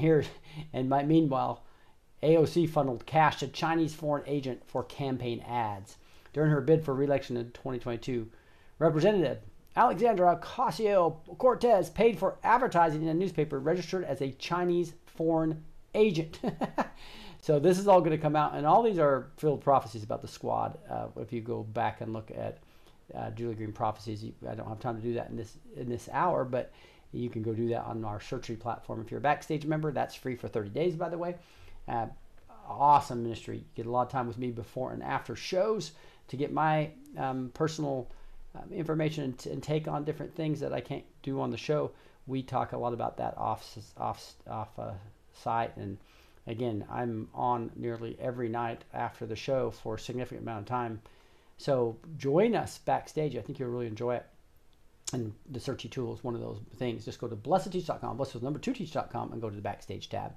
here, and my, meanwhile, AOC funneled cash to Chinese foreign agent for campaign ads. During her bid for reelection in 2022, Representative Alexandra Ocasio Cortez paid for advertising in a newspaper registered as a Chinese foreign agent. so this is all going to come out, and all these are filled prophecies about the squad. Uh, if you go back and look at uh, Julie Green prophecies, I don't have time to do that in this in this hour, but you can go do that on our Searchery platform. If you're a backstage member, that's free for 30 days, by the way. Uh, awesome ministry. You get a lot of time with me before and after shows to get my um, personal um, information and, and, take on different things that I can't do on the show. We talk a lot about that off off off uh, site, and again, I'm on nearly every night after the show for a significant amount of time. So join us backstage. I think you'll really enjoy it and the searchy tool is one of those things. Just go to blessedteach.com, blessed with number two teach.com, and go to the backstage tab.